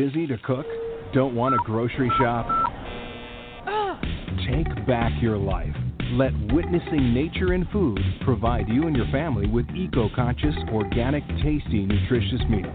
Busy to cook? Don't want to grocery shop? Take back your life. Let Witnessing Nature and Food provide you and your family with eco conscious, organic, tasty, nutritious meals.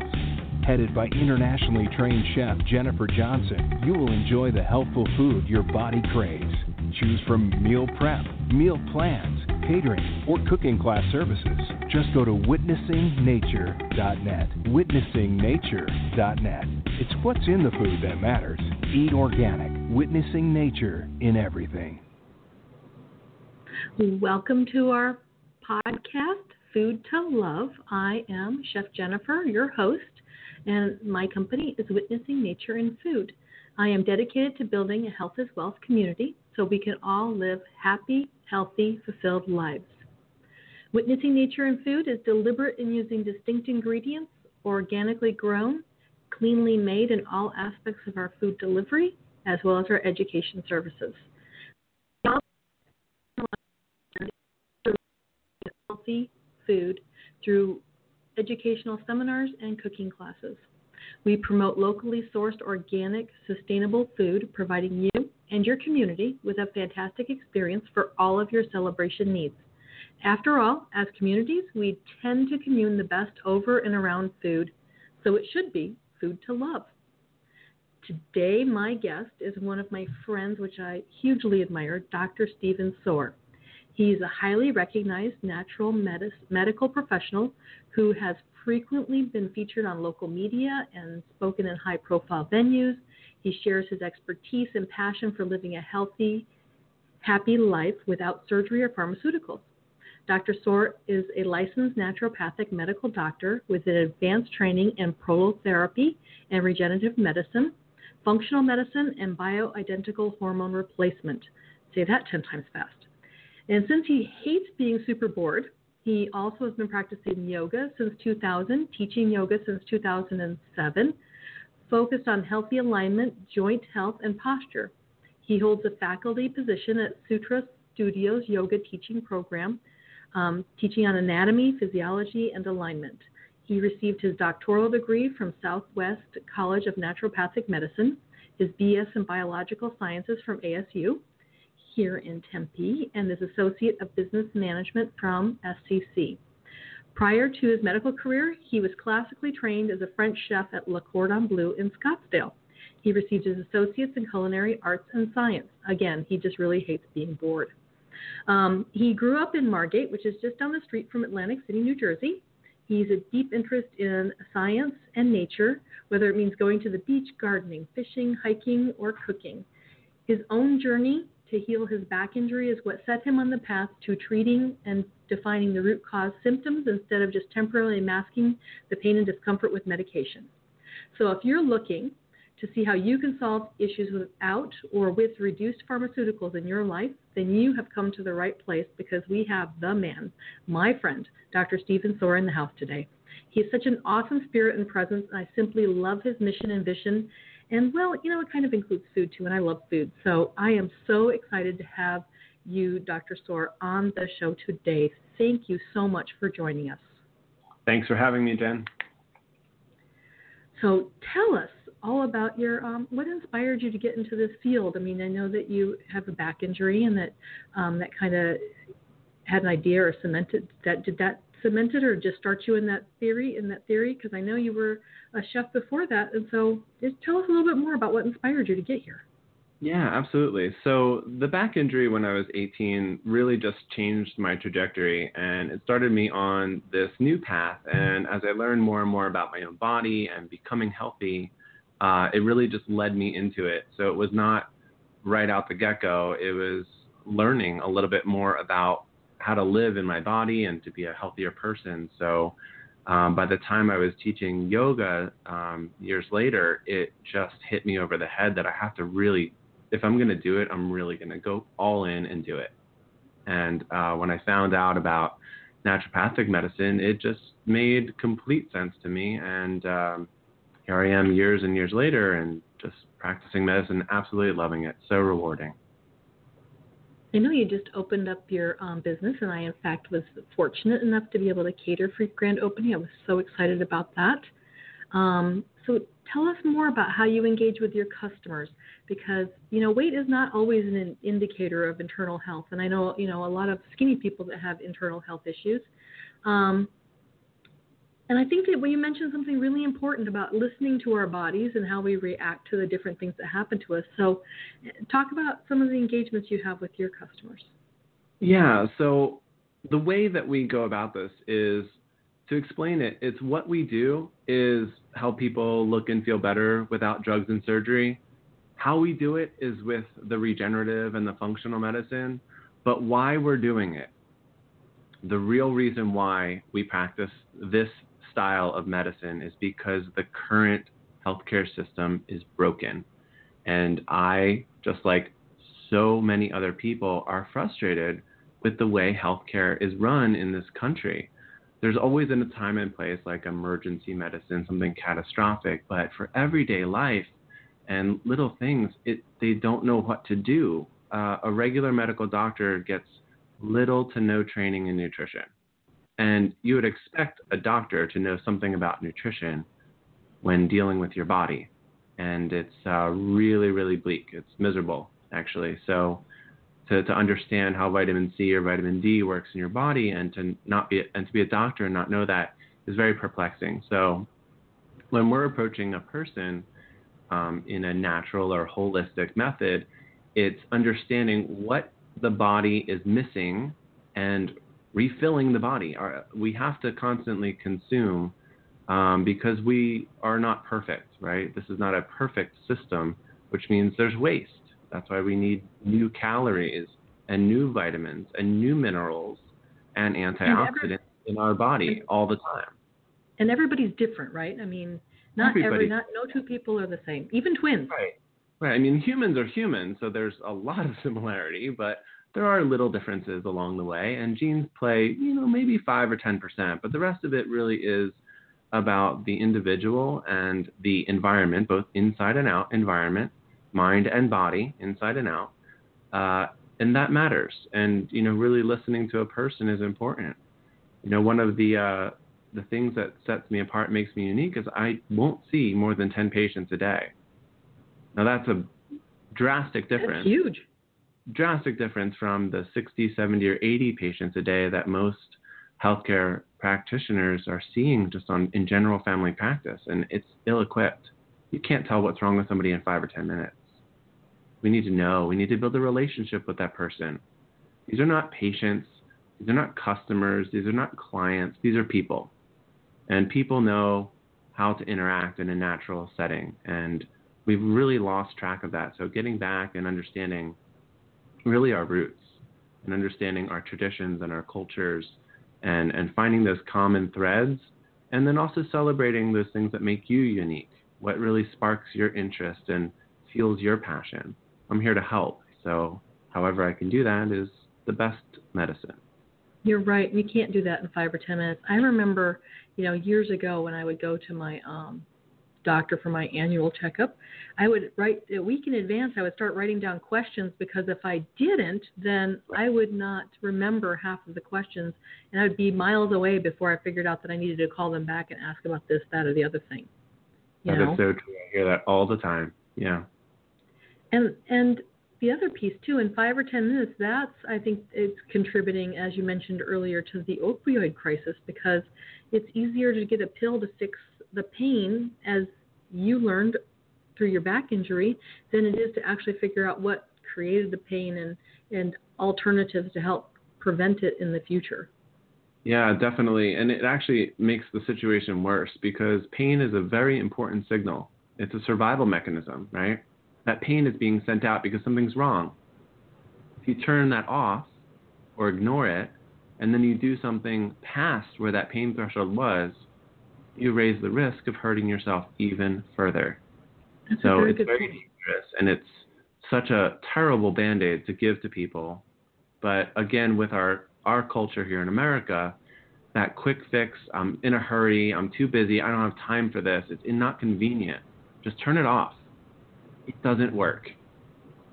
Headed by internationally trained chef Jennifer Johnson, you will enjoy the healthful food your body craves. Choose from meal prep, meal plans, catering, or cooking class services. Just go to witnessingnature.net. Witnessingnature.net. It's what's in the food that matters. Eat organic, witnessing nature in everything. Welcome to our podcast, Food to Love. I am Chef Jennifer, your host, and my company is Witnessing Nature in Food. I am dedicated to building a health as wealth community so we can all live happy, healthy, fulfilled lives. Witnessing Nature in Food is deliberate in using distinct ingredients, organically grown, cleanly made in all aspects of our food delivery, as well as our education services. Healthy food through educational seminars and cooking classes. We promote locally sourced, organic, sustainable food, providing you and your community with a fantastic experience for all of your celebration needs. After all, as communities, we tend to commune the best over and around food, so it should be food to love. Today, my guest is one of my friends, which I hugely admire, Dr. Steven Sorr. He's a highly recognized natural medis- medical professional who has frequently been featured on local media and spoken in high profile venues. He shares his expertise and passion for living a healthy, happy life without surgery or pharmaceuticals. Dr. Sorr is a licensed naturopathic medical doctor with an advanced training in prolotherapy and regenerative medicine, functional medicine, and bioidentical hormone replacement. Say that 10 times fast. And since he hates being super bored, he also has been practicing yoga since 2000, teaching yoga since 2007, focused on healthy alignment, joint health, and posture. He holds a faculty position at Sutra Studios Yoga Teaching Program, um, teaching on anatomy, physiology, and alignment. He received his doctoral degree from Southwest College of Naturopathic Medicine, his BS in Biological Sciences from ASU here in Tempe, and is Associate of Business Management from SCC. Prior to his medical career, he was classically trained as a French chef at Le Cordon Bleu in Scottsdale. He received his associates in culinary arts and science. Again, he just really hates being bored. Um, he grew up in Margate, which is just down the street from Atlantic City, New Jersey. He's a deep interest in science and nature, whether it means going to the beach, gardening, fishing, hiking, or cooking. His own journey to heal his back injury is what set him on the path to treating and defining the root cause symptoms instead of just temporarily masking the pain and discomfort with medication. So if you're looking to see how you can solve issues without or with reduced pharmaceuticals in your life, then you have come to the right place because we have the man, my friend, Dr. Steven Sorr, in the house today. He is such an awesome spirit and presence, and I simply love his mission and vision. And well, you know, it kind of includes food too, and I love food. So I am so excited to have you, Dr. Sorr, on the show today. Thank you so much for joining us. Thanks for having me, Jen. So tell us all about your um, what inspired you to get into this field. I mean, I know that you have a back injury, and that um, that kind of had an idea or cemented that. Did that cement it, or just start you in that theory? In that theory, because I know you were a chef before that, and so just tell us a little bit more about what inspired you to get here. Yeah, absolutely. So the back injury when I was 18 really just changed my trajectory and it started me on this new path. And as I learned more and more about my own body and becoming healthy, uh, it really just led me into it. So it was not right out the get go, it was learning a little bit more about how to live in my body and to be a healthier person. So um, by the time I was teaching yoga um, years later, it just hit me over the head that I have to really, if I'm going to do it, I'm really going to go all in and do it. And uh, when I found out about naturopathic medicine, it just made complete sense to me. And um, here I am years and years later and just practicing medicine, absolutely loving it. So rewarding. I know you just opened up your um, business, and I, in fact, was fortunate enough to be able to cater for your grand opening. I was so excited about that. Um, so, tell us more about how you engage with your customers, because you know weight is not always an indicator of internal health, and I know you know a lot of skinny people that have internal health issues. Um, and I think that when you mentioned something really important about listening to our bodies and how we react to the different things that happen to us. So, eh, talk about some of the engagements you have with your customers. Yeah. So, the way that we go about this is to explain it. It's what we do is help people look and feel better without drugs and surgery. How we do it is with the regenerative and the functional medicine, but why we're doing it the real reason why we practice this style of medicine is because the current healthcare system is broken. And I, just like so many other people, are frustrated with the way healthcare is run in this country. There's always in a time and place like emergency medicine, something catastrophic, but for everyday life and little things, it, they don't know what to do. Uh, a regular medical doctor gets little to no training in nutrition. And you would expect a doctor to know something about nutrition when dealing with your body. And it's uh, really, really bleak. It's miserable, actually. So, to, to understand how vitamin C or vitamin D works in your body and to not be and to be a doctor and not know that is very perplexing. So, when we're approaching a person um, in a natural or holistic method, it's understanding what the body is missing and refilling the body. Our, we have to constantly consume um, because we are not perfect, right? This is not a perfect system, which means there's waste. That's why we need new calories and new vitamins and new minerals and antioxidants and every, in our body all the time. And everybody's different, right? I mean, not Everybody. every, not no two people are the same, even twins. Right. Right. I mean, humans are humans, so there's a lot of similarity, but there are little differences along the way, and genes play, you know, maybe five or ten percent, but the rest of it really is about the individual and the environment, both inside and out environment, mind and body, inside and out, uh, and that matters. And you know, really listening to a person is important. You know, one of the uh, the things that sets me apart, makes me unique, is I won't see more than ten patients a day. Now that's a drastic difference. That's huge drastic difference from the 60, 70, or 80 patients a day that most healthcare practitioners are seeing just on in general family practice, and it's ill-equipped. You can't tell what's wrong with somebody in five or ten minutes. We need to know. We need to build a relationship with that person. These are not patients. These are not customers. These are not clients. These are people, and people know how to interact in a natural setting, and we've really lost track of that. So getting back and understanding really our roots and understanding our traditions and our cultures and, and finding those common threads and then also celebrating those things that make you unique, what really sparks your interest and fuels your passion. I'm here to help. So, however I can do that is the best medicine. You're right. You can't do that in five or ten minutes. I remember, you know, years ago when I would go to my um, doctor for my annual checkup, I would write a week in advance. I would start writing down questions because if I didn't, then I would not remember half of the questions, and I would be miles away before I figured out that I needed to call them back and ask about this, that, or the other thing. You that know? is so true. I hear that all the time. Yeah. And and the other piece too, in five or ten minutes, that's I think it's contributing, as you mentioned earlier, to the opioid crisis because it's easier to get a pill to fix the pain, as you learned through your back injury, than it is to actually figure out what created the pain and, and alternatives to help prevent it in the future. Yeah, definitely. And it actually makes the situation worse because pain is a very important signal. It's a survival mechanism, right? that pain is being sent out because something's wrong. If you turn that off or ignore it, and then you do something past where that pain threshold was, you raise the risk of hurting yourself even further. That's so very it's very point. dangerous and it's such a terrible band-aid to give to people. But again with our our culture here in america that quick fix i'm in a hurry i'm too busy i don't have time for this it's not convenient. Just turn it off. It doesn't work.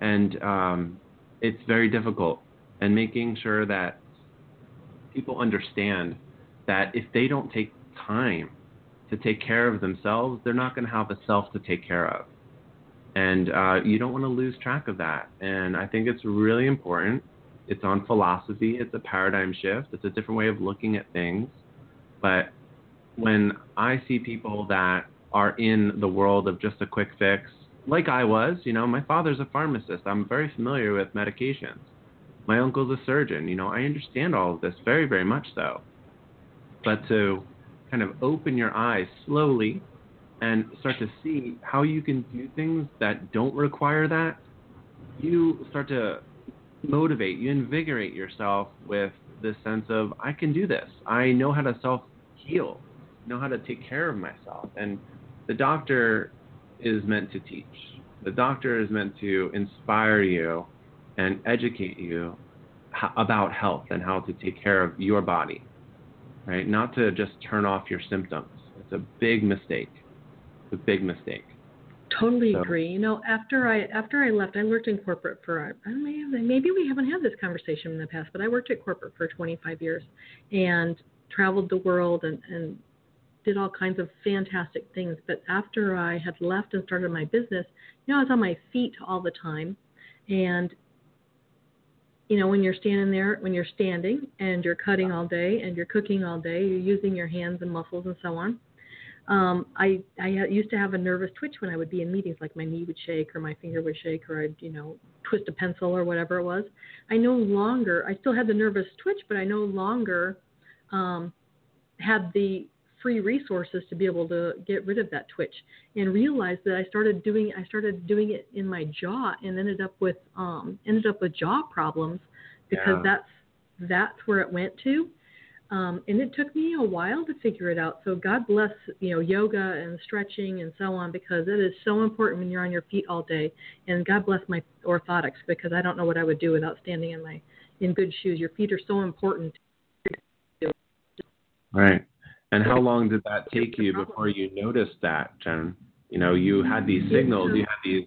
And um, it's very difficult. And making sure that people understand that if they don't take time to take care of themselves, they're not going to have a self to take care of. And uh, you don't want to lose track of that. And I think it's really important. It's on philosophy, it's a paradigm shift, it's a different way of looking at things. But when I see people that are in the world of just a quick fix, like I was, you know, my father's a pharmacist. I'm very familiar with medications. My uncle's a surgeon. You know, I understand all of this very, very much so. But to kind of open your eyes slowly and start to see how you can do things that don't require that, you start to motivate, you invigorate yourself with this sense of, I can do this. I know how to self heal, know how to take care of myself. And the doctor is meant to teach, the doctor is meant to inspire you and educate you about health and how to take care of your body right? Not to just turn off your symptoms. It's a big mistake. It's a big mistake. Totally So- agree. You know, after I after I left, I worked in corporate for I don't know, maybe we haven't had this conversation in the past, but I worked at corporate for 25 years and traveled the world and and did all kinds of fantastic things. But after I had left and started my business, you know, I was on my feet all the time, and you know, when you're standing there, when you're standing and you're cutting all day and you're cooking all day, you're using your hands and muscles and so on. Um, I I used to have a nervous twitch when I would be in meetings, like my knee would shake or my finger would shake or I'd you know twist a pencil or whatever it was. I no longer I still had the nervous twitch, but I no longer um, had the free resources to be able to get rid of that twitch and realized that I started doing I started doing it in my jaw and ended up with um ended up with jaw problems because Yeah. that's that's where it went to. Um, and it took me a while to figure it out. So God bless, you know, yoga and stretching and so on because it is so important when you're on your feet all day. And God bless my orthotics because I don't know what I would do without standing in my in good shoes. Your feet are so important. Right. And how long did that take you before you noticed that, Jen? You know, you had these signals, you had these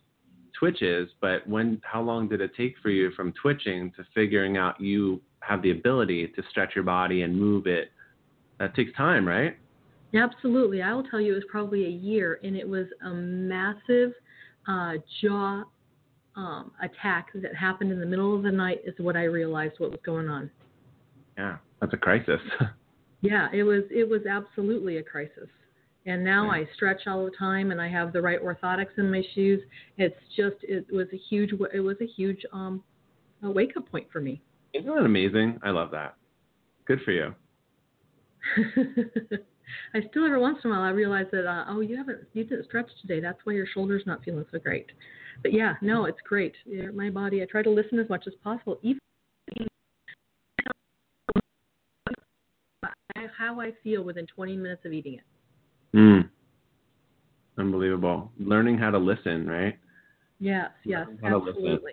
twitches, but when how long did it take for you from twitching to figuring out you have the ability to stretch your body and move it? That takes time, right? Absolutely. I will tell you it was probably a year, and it was a massive uh, jaw um, attack that happened in the middle of the night. Is what I realized what was going on. Yeah, that's a crisis. Yeah, it was it was absolutely a crisis. And now I stretch all the time, and I have the right orthotics in my shoes. It's just it was a huge it was a huge um a wake up point for me. Isn't that amazing? I love that. Good for you. I still every once in a while I realize that uh, oh you haven't you didn't stretch today that's why your shoulder's not feeling so great, but yeah no it's great my body I try to listen as much as possible even how I feel within 20 minutes of eating it. Mm. Unbelievable. Learning how to listen, right? Yes, yes, Learning how to listen. absolutely.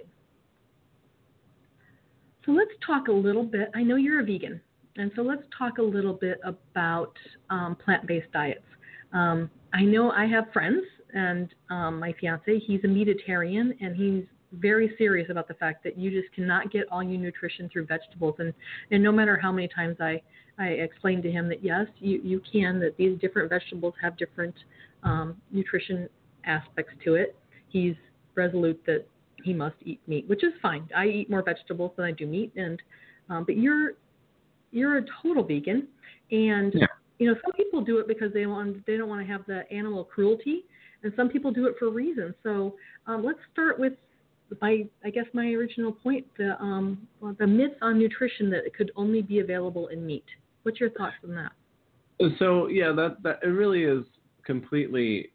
So let's talk a little bit. I know you're a vegan, and so let's talk a little bit about um, plant-based diets. Um, I know I have friends, and um, my fiance, he's a meatitarian, and he's very serious about the fact that you just cannot get all your nutrition through vegetables. And, and no matter how many times I, I explained to him that yes, you, you can, that these different vegetables have different um, nutrition aspects to it, he's resolute that he must eat meat, which is fine. I eat more vegetables than I do meat, and um, but you're you're a total vegan, and Yeah. you know some people do it because they want they don't want to have the animal cruelty, and some people do it for reasons. So um, let's start with my I guess my original point the um well, the myth on nutrition that it could only be available in meat. What's your thoughts on that? So yeah, that that it really is completely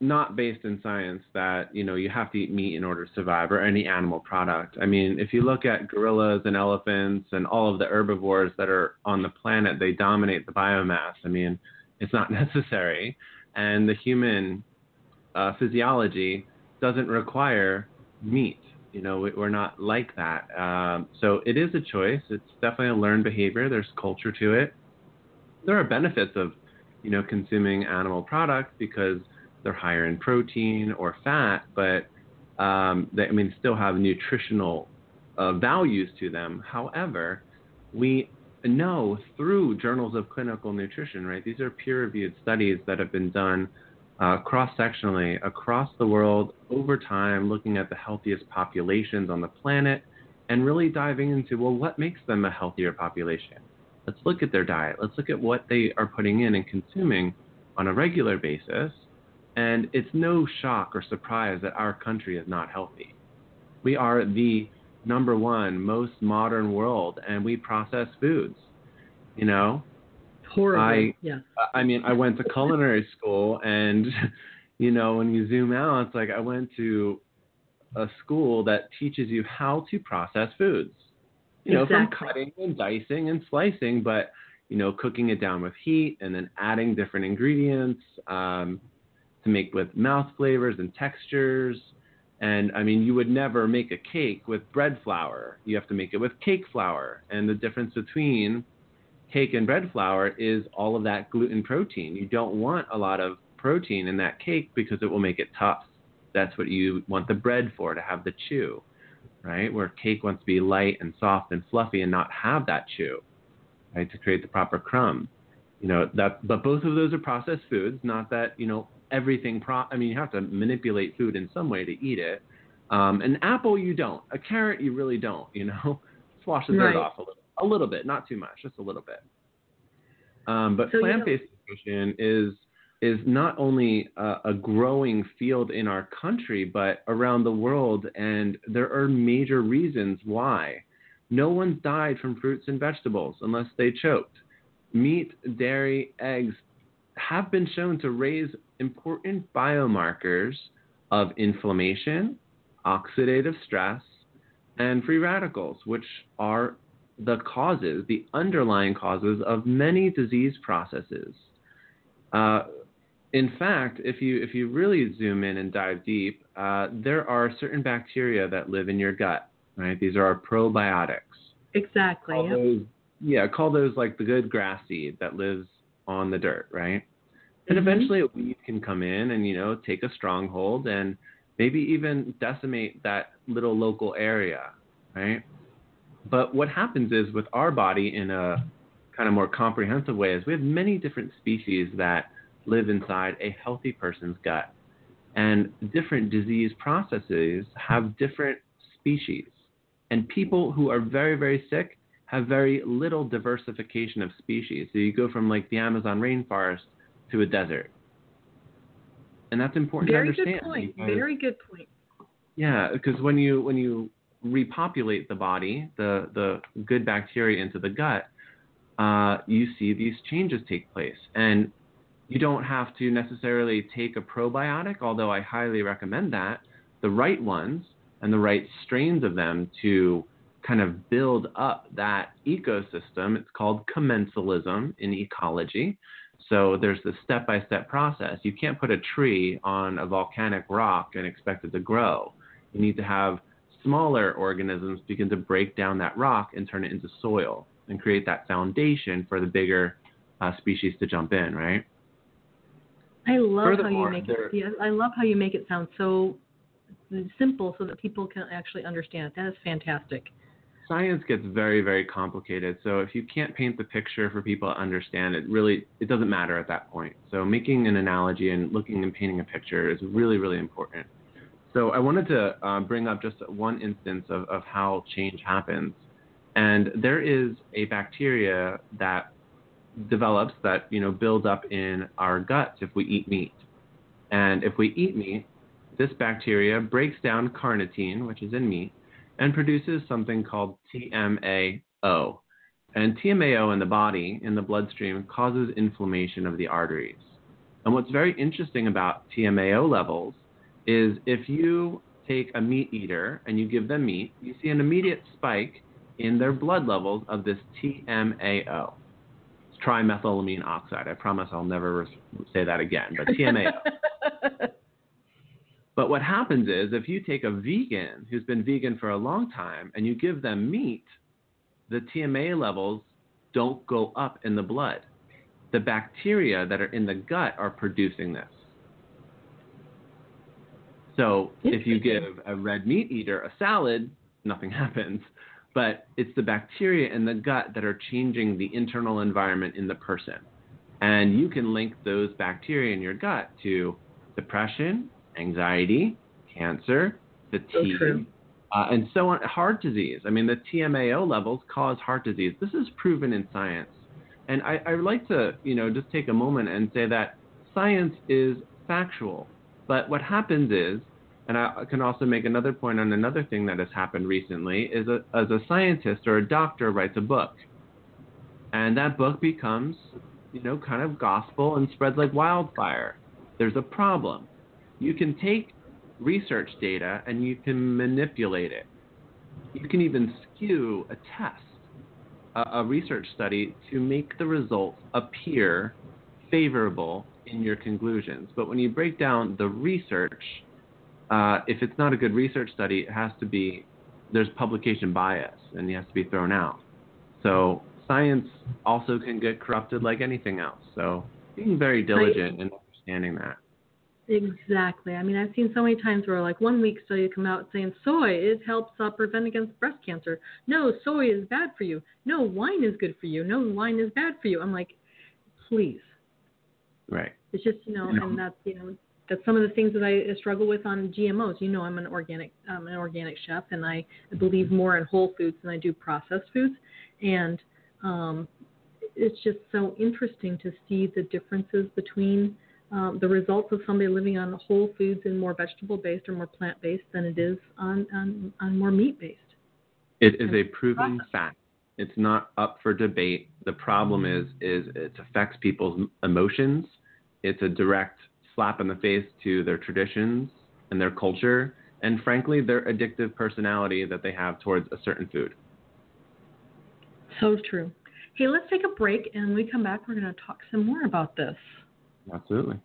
not based in science that you know you have to eat meat in order to survive or any animal product. I mean, if you look at gorillas and elephants and all of the herbivores that are on the planet, they dominate the biomass. I mean, it's not necessary, and the human uh, physiology doesn't require meat. You know, we're not like that. Um, so it is a choice. It's definitely a learned behavior. There's culture to it. There are benefits of, you know, consuming animal products because they're higher in protein or fat, but um, they, I mean, still have nutritional uh, values to them. However, we know through journals of clinical nutrition, right? These are peer-reviewed studies that have been done uh, cross-sectionally across the world over time, looking at the healthiest populations on the planet, and really diving into well, what makes them a healthier population? Let's look at their diet. Let's look at what they are putting in and consuming on a regular basis and it's no shock or surprise that our country is not healthy. We are the number one most modern world, and we process foods. You know, horrible. I, yeah. I mean, I went to culinary school, and you know, when you zoom out, it's like I went to a school that teaches you how to process foods. You know, exactly. from cutting and dicing and slicing, but you know, cooking it down with heat and then adding different ingredients. Um, to make with mouth flavors and textures. And I mean, you would never make a cake with bread flour. You have to make it with cake flour. And the difference between cake and bread flour is all of that gluten protein. You don't want a lot of protein in that cake because it will make it tough. That's what you want the bread for, to have the chew, right? Where cake wants to be light and soft and fluffy and not have that chew, right? To create the proper crumb. You know, that, but both of those are processed foods, not that, you know, everything. Pro- I mean, you have to manipulate food in some way to eat it. Um, an apple, you don't. A carrot, you really don't. You know, just wash the dirt right. off a little, a little bit, not too much, just a little bit. Um, but so, plant-based nutrition is is not only a, a, growing field in our country, but around the world, and there are major reasons why. No one's died from fruits and vegetables unless they choked. Meat, dairy, eggs have been shown to raise important biomarkers of inflammation, oxidative stress, and free radicals, which are the causes, the underlying causes of many disease processes. Uh, in fact, if you if you really zoom in and dive deep, uh, there are certain bacteria that live in your gut. Right, these are our probiotics. Exactly. Call yep. those, yeah, call those like the good grass seed that lives on the dirt, right? And mm-hmm. eventually a weed can come in and, you know, take a stronghold and maybe even decimate that little local area, right? But what happens is with our body in a kind of more comprehensive way is we have many different species that live inside a healthy person's gut. And different disease processes have different species. And people who are very, very sick have very little diversification of species. So you go from like the Amazon rainforest to a desert. And that's important Very to understand. good point. Very good point. Yeah, because when you when you repopulate the body, the the good bacteria into the gut, uh, you see these changes take place, and you don't have to necessarily take a probiotic, although I highly recommend that. The right ones and the right strains of them to kind of build up that ecosystem. It's called commensalism in ecology. So there's this step by step process. You can't put a tree on a volcanic rock and expect it to grow. You need to have smaller organisms begin to break down that rock and turn it into soil and create that foundation for the bigger uh, species to jump in, right? I love how you make it. Yeah, I love how you make it sound so simple, so that people can actually understand it. That is fantastic. science gets very very complicated so if you can't paint the picture for people to understand it really it doesn't matter at that point so making an analogy and looking and painting a picture is really really important so i wanted to uh, bring up just one instance of, of how change happens and there is a bacteria that develops that you know builds up in our guts if we eat meat and if we eat meat this bacteria breaks down carnitine which is in meat and produces something called TMAO. And TMAO in the body, in the bloodstream, causes inflammation of the arteries. And what's very interesting about TMAO levels is if you take a meat eater and you give them meat, you see an immediate spike in their blood levels of this TMAO. It's trimethylamine oxide. I promise I'll never say that again, but TMAO. but what happens is if you take a vegan who's been vegan for a long time and you give them meat, the TMA levels don't go up in the blood. The bacteria that are in the gut are producing this. So if you give a red meat eater a salad, nothing happens. But it's the bacteria in the gut that are changing the internal environment in the person. And you can link those bacteria in your gut to depression, anxiety, cancer, fatigue, true. uh, and so on. Heart disease. I mean, the TMAO levels cause heart disease. This is proven in science. And I, I would like to, you know, just take a moment and say that science is factual. But what happens is, and I can also make another point on another thing that has happened recently, is a, as a scientist or a doctor writes a book, and that book becomes, you know, kind of gospel and spreads like wildfire. There's a problem. You can take research data and you can manipulate it. You can even skew a test, a, a research study, to make the results appear favorable in your conclusions. But when you break down the research, uh, if it's not a good research study, it has to be there's publication bias and it has to be thrown out. So science also can get corrupted like anything else. So being very diligent in understanding that. Exactly. I mean, I've seen so many times where, like, one week study come out saying soy it helps uh, prevent against breast cancer. No, soy is bad for you. No, wine is good for you. No, wine is bad for you. I'm like, please. Right. It's just you know, and that's you know, that's some of the things that I struggle with on GMOs. You know, I'm an organic, I'm an organic chef, and I believe more in whole foods than I do processed foods. And um, it's just so interesting to see the differences between um, the results of somebody living on whole foods and more vegetable based or more plant based than it is on, on, on more meat based. It is a proven fact. It's not up for debate. The problem mm-hmm. is is it affects people's emotions. It's a direct slap in the face to their traditions and their culture, and frankly, their addictive personality that they have towards a certain food. So true. Hey, let's take a break, and when we come back, we're going to talk some more about this. Absolutely.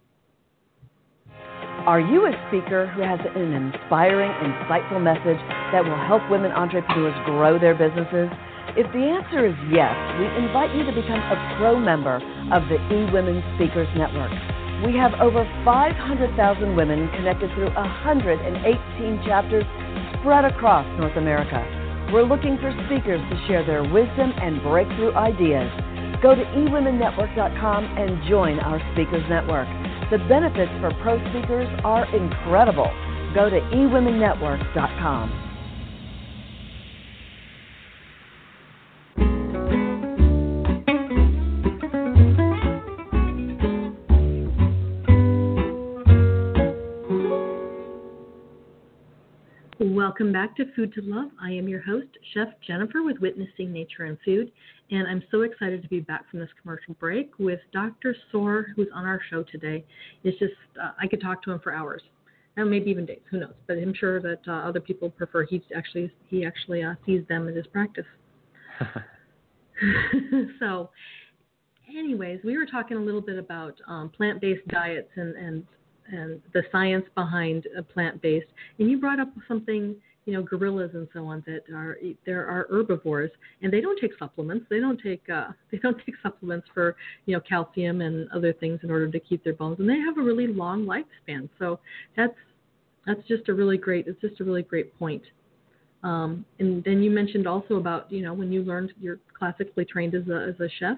Are you a speaker who has an inspiring, insightful message that will help women entrepreneurs grow their businesses? If the answer is yes, we invite you to become a pro member of the eWomen Speakers Network. We have over 500,000 women connected through 118 chapters spread across North America. We're looking for speakers to share their wisdom and breakthrough ideas. Go to eWomenNetwork.com and join our Speakers Network. The benefits for pro speakers are incredible. Go to eWomenNetwork.com. Welcome back to Food to Love. I am your host, Chef Jennifer with Witnessing Nature and Food, and I'm so excited to be back from this commercial break with Dr. Sorr, who's on our show today. It's just, uh, I could talk to him for hours, and maybe even days, who knows, but I'm sure that uh, other people prefer, he actually, he actually uh, sees them in his practice. so, anyways, we were talking a little bit about um, plant-based diets and, and and the science behind a plant-based. And you brought up something, you know, gorillas and so on that are there are herbivores, and they don't take supplements. They don't take uh, they don't take supplements for you know calcium and other things in order to keep their bones, and they have a really long lifespan. So that's that's just a really great it's just a really great point. Um, and then you mentioned also about you know when you learned you're classically trained as a as a chef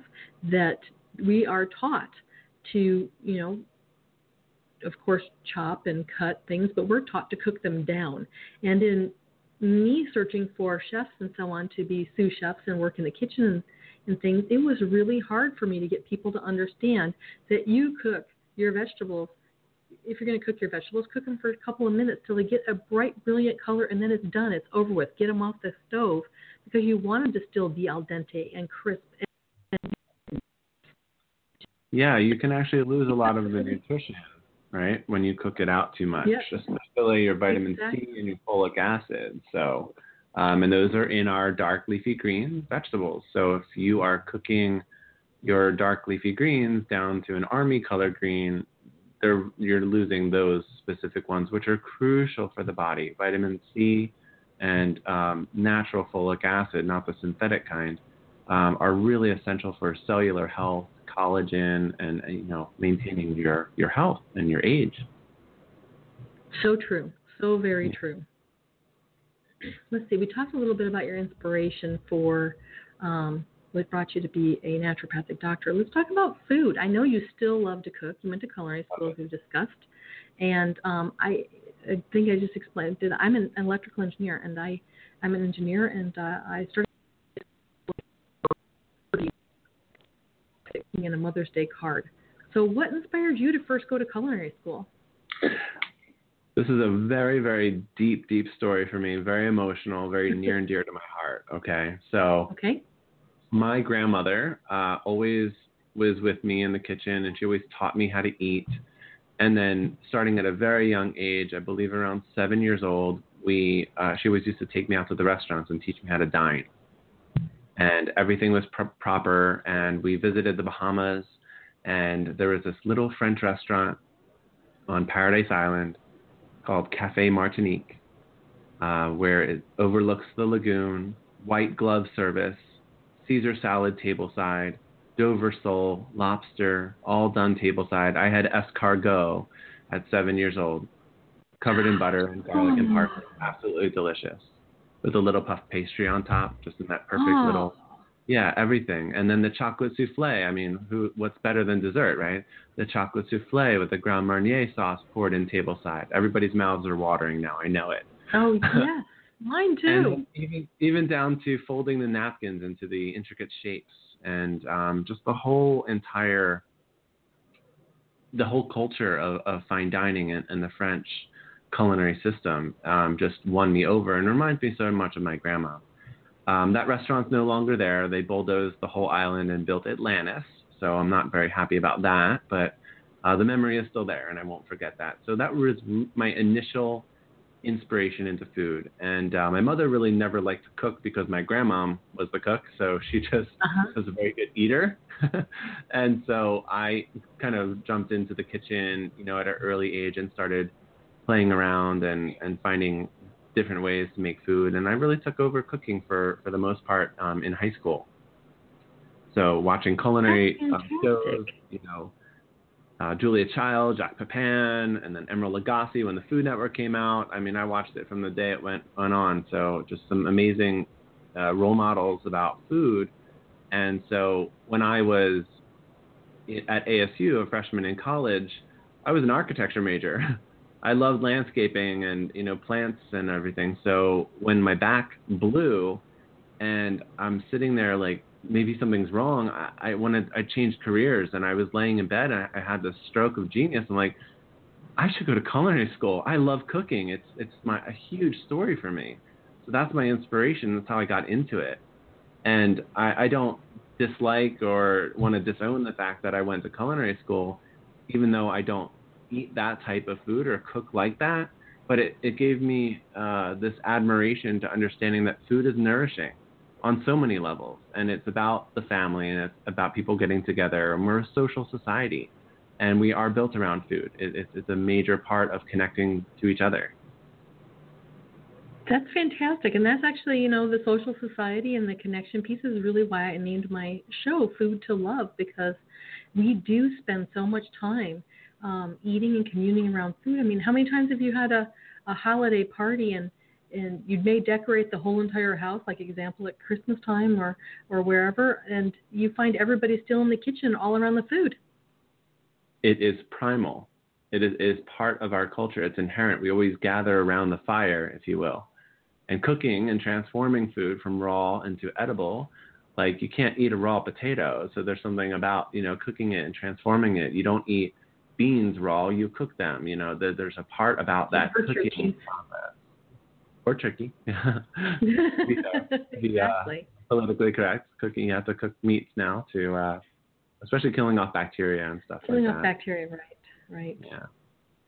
that we are taught to you know of course, chop and cut things, but we're taught to cook them down. And in me searching for chefs and so on to be sous chefs and work in the kitchen and, and things, it was really hard for me to get people to understand that you cook your vegetables. If you're going to cook your vegetables, cook them for a couple of minutes till they get a bright, brilliant color, and then it's done. It's over with. Get them off the stove because you want them to still be al dente and crisp. And Yeah, you can actually lose a lot of the nutrition, right, when you cook it out too much, Yep. especially your vitamin Exactly. C and your folic acid. So, um, and those are in our dark leafy green vegetables. So if you are cooking your dark leafy greens down to an army color green, they're, you're losing those specific ones, which are crucial for the body. Vitamin C and um, natural folic acid, not the synthetic kind, um, are really essential for cellular health, collagen, and uh, you know maintaining your your health and your age. So true. So very Yeah. true. Let's see. We talked a little bit about your inspiration for um, what brought you to be a naturopathic doctor. Let's talk about food. I know you still love to cook. You went to culinary school, as we've discussed, and um, I, I think I just explained that I'm an electrical engineer, and I, I'm an engineer, and uh, I started in a Mother's Day card. So, what inspired you to first go to culinary school? This is a very very deep deep story for me. Very emotional, very near and dear to my heart. Okay, so Okay. my grandmother uh, always was with me in the kitchen, and she always taught me how to eat. And then, starting at a very young age, I believe around seven years old, we uh, she always used to take me out to the restaurants and teach me how to dine. And everything was pr- proper. And we visited the Bahamas, and there was this little French restaurant on Paradise Island called Cafe Martinique, uh, where it overlooks the lagoon, white glove service, Caesar salad tableside, Dover sole, lobster, all done tableside. I had escargot at seven years old, covered in butter and garlic and parsley. Absolutely delicious. With a little puff pastry on top, just in that perfect Oh. little yeah, everything. And then the chocolate souffle. I mean, who what's better than dessert, right? The chocolate souffle with the Grand Marnier sauce poured in tableside. Everybody's mouths are watering now. I know it. Oh yeah, mine too. Even even down to folding the napkins into the intricate shapes and um, just the whole entire the whole culture of, of fine dining and, and the French culinary system um, just won me over and reminds me so much of my grandma. Um, that restaurant's no longer there. They bulldozed the whole island and built Atlantis, so I'm not very happy about that. But uh, the memory is still there, and I won't forget that. So that was my initial inspiration into food. And uh, my mother really never liked to cook because my grandma was the cook, so she just Uh-huh. was a very good eater. and so I kind of jumped into the kitchen, you know, at an early age and started playing around and, and finding different ways to make food. And I really took over cooking for, for the most part um, in high school. So watching culinary uh, shows, you know, uh, Julia Child, Jacques Pépin, and then Emeril Lagasse when the Food Network came out. I mean, I watched it from the day it went, went on. So just some amazing uh, role models about food. And so when I was at ASU, a freshman in college, I was an architecture major. I loved landscaping and you know plants and everything. So when my back blew, and I'm sitting there like maybe something's wrong. I, I wanted I changed careers and I was laying in bed and I, I had this stroke of genius. I'm like, I should go to culinary school. I love cooking. It's it's my a huge story for me. So that's my inspiration. That's how I got into it. And I, I don't dislike or want to disown the fact that I went to culinary school, even though I don't eat that type of food or cook like that. But it, it gave me uh, this admiration to understanding that food is nourishing on so many levels. And it's about the family and it's about people getting together. And we're a social society. And we are built around food. It, it's, it's a major part of connecting to each other. That's fantastic. And that's actually, you know, the social society and the connection piece is really why I named my show Food to Love because we do spend so much time um, eating and communing around food. I mean, how many times have you had a, a holiday party and and you may decorate the whole entire house, like example at Christmas time or or wherever, and you find everybody still in the kitchen all around the food. It is primal. It is, is part of our culture. It's inherent. We always gather around the fire, if you will. And cooking and transforming food from raw into edible, like you can't eat a raw potato. So there's something about, you know, cooking it and transforming it. You don't eat beans raw, you cook them. You know, there, there's a part about that Or cooking turkey. process. Or turkey. the, the, uh, politically correct. Cooking, you have to cook meats now to uh, especially killing off bacteria and stuff Killing like off that. bacteria, right, right. Yeah.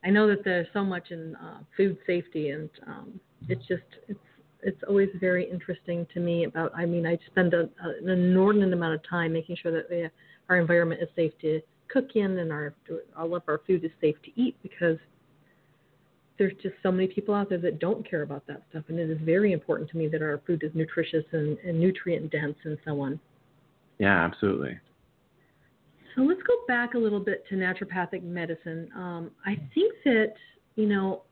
I know that there's so much in uh, food safety, and um, it's just it's it's always very interesting to me about. I mean, I spend a, a, an inordinate amount of time making sure that we, our environment is safe to cook in, and our all of our food is safe to eat because there's just so many people out there that don't care about that stuff, and it is very important to me that our food is nutritious and, and nutrient dense and so on. Yeah, absolutely. So let's go back a little bit to naturopathic medicine. Um, I think that, you know,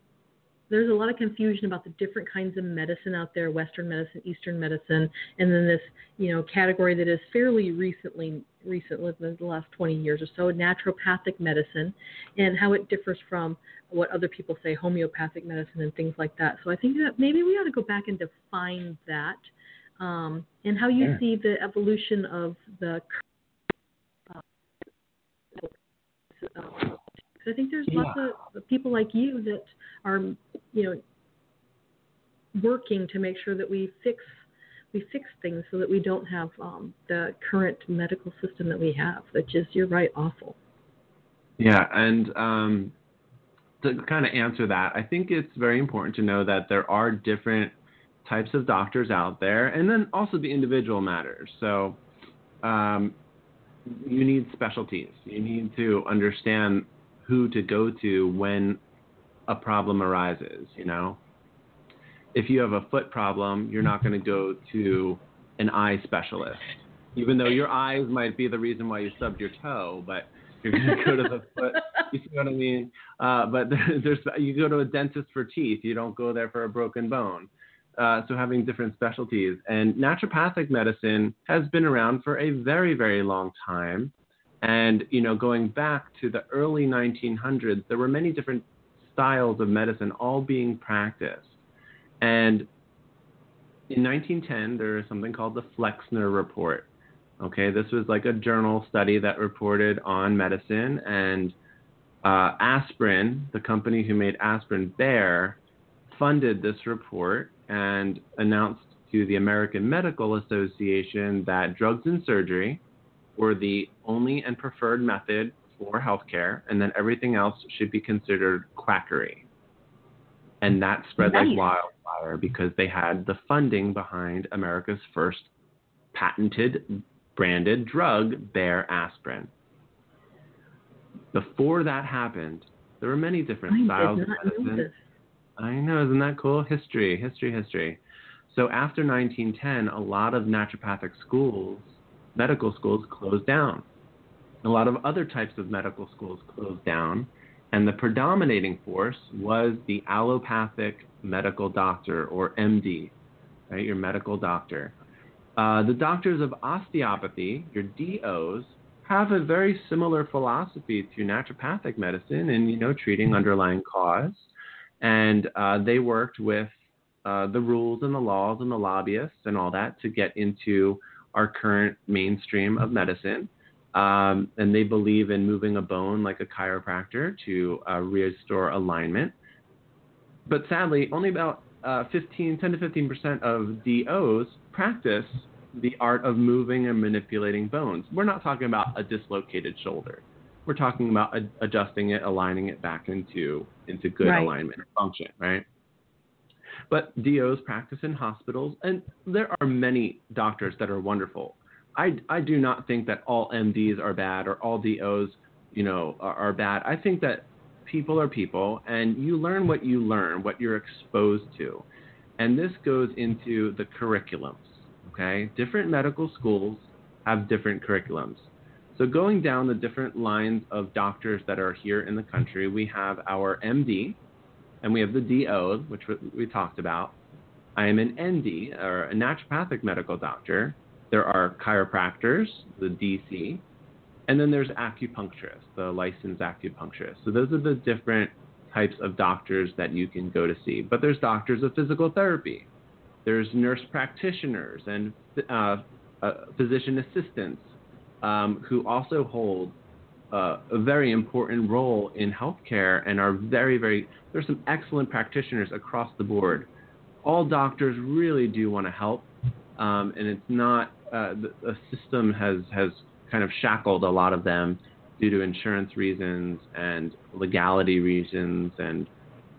there's a lot of confusion about the different kinds of medicine out there Western medicine, Eastern medicine, and then this, you know, category that is fairly recently, recent within the last 20 years or so, naturopathic medicine, and how it differs from what other people say, homeopathic medicine, and things like that. So I think that maybe we ought to go back and define that. Um, and how you Sure. see the evolution of the because I think there's lots of people like you that are, you know, working to make sure that we fix we fix things so that we don't have um, the current medical system that we have, which is you're right, awful. Yeah, and um, to kind of answer that, I think it's very important to know that there are different types of doctors out there, and then also the individual matters. So um, you need specialties. You need to understand who to go to when a problem arises. You know, if you have a foot problem, you're not going to go to an eye specialist, even though your eyes might be the reason why you stubbed your toe, but you're going to go to the foot. You see what I mean? Uh, but there's you go to a dentist for teeth. You don't go there for a broken bone. Uh, so having different specialties and naturopathic medicine has been around for a very very long time, and you know going back to the early 1900s, there were many different styles of medicine all being practiced, and in 1910 there was something called the Flexner Report. Okay, this was like a journal study that reported on medicine, and uh, aspirin, the company who made aspirin, Bayer, funded this report and announced to the American Medical Association that drugs and surgery were the only and preferred method for healthcare, and then everything else should be considered quackery. And that spread Nice. like wildfire because they had the funding behind America's first patented branded drug, Bayer aspirin. Before that happened, there were many different I styles of medicine. I know, isn't that cool? History, history, history. So after 1910, a lot of naturopathic schools, medical schools, closed down. A lot of other types of medical schools closed down, and the predominating force was the allopathic medical doctor, or MD, right? Your medical doctor. Uh, the doctors of osteopathy, your DOs, have a very similar philosophy to naturopathic medicine in, you know, treating underlying cause and uh, they worked with uh, the rules and the laws and the lobbyists and all that to get into our current mainstream of medicine. Um, and they believe in moving a bone like a chiropractor to uh, restore alignment. But sadly, only about uh, 15, 10 to 15 percent of DOs practice the art of moving and manipulating bones. We're not talking about a dislocated shoulder. We're talking about ad- adjusting it, aligning it back into into good Right. alignment and function, right? But DOs practice in hospitals, and there are many doctors that are wonderful. I, I do not think that all MDs are bad or all DOs, you know, are, are bad. I think that people are people, and you learn what you learn, what you're exposed to, and this goes into the curriculums. Okay, different medical schools have different curriculums. So going down the different lines of doctors that are here in the country, we have our MD, and we have the DO, which we, talked about. I am an ND, or a naturopathic medical doctor. There are chiropractors, the DC, and then there's acupuncturists, the licensed acupuncturists. So those are the different types of doctors that you can go to see. But there's doctors of physical therapy. There's nurse practitioners and uh, uh, physician assistants um, who also hold uh, a very important role in healthcare and are very, very, there's some excellent practitioners across the board. All doctors really do want to help, um, and it's not, uh, the, the system has, has kind of shackled a lot of them due to insurance reasons and legality reasons, and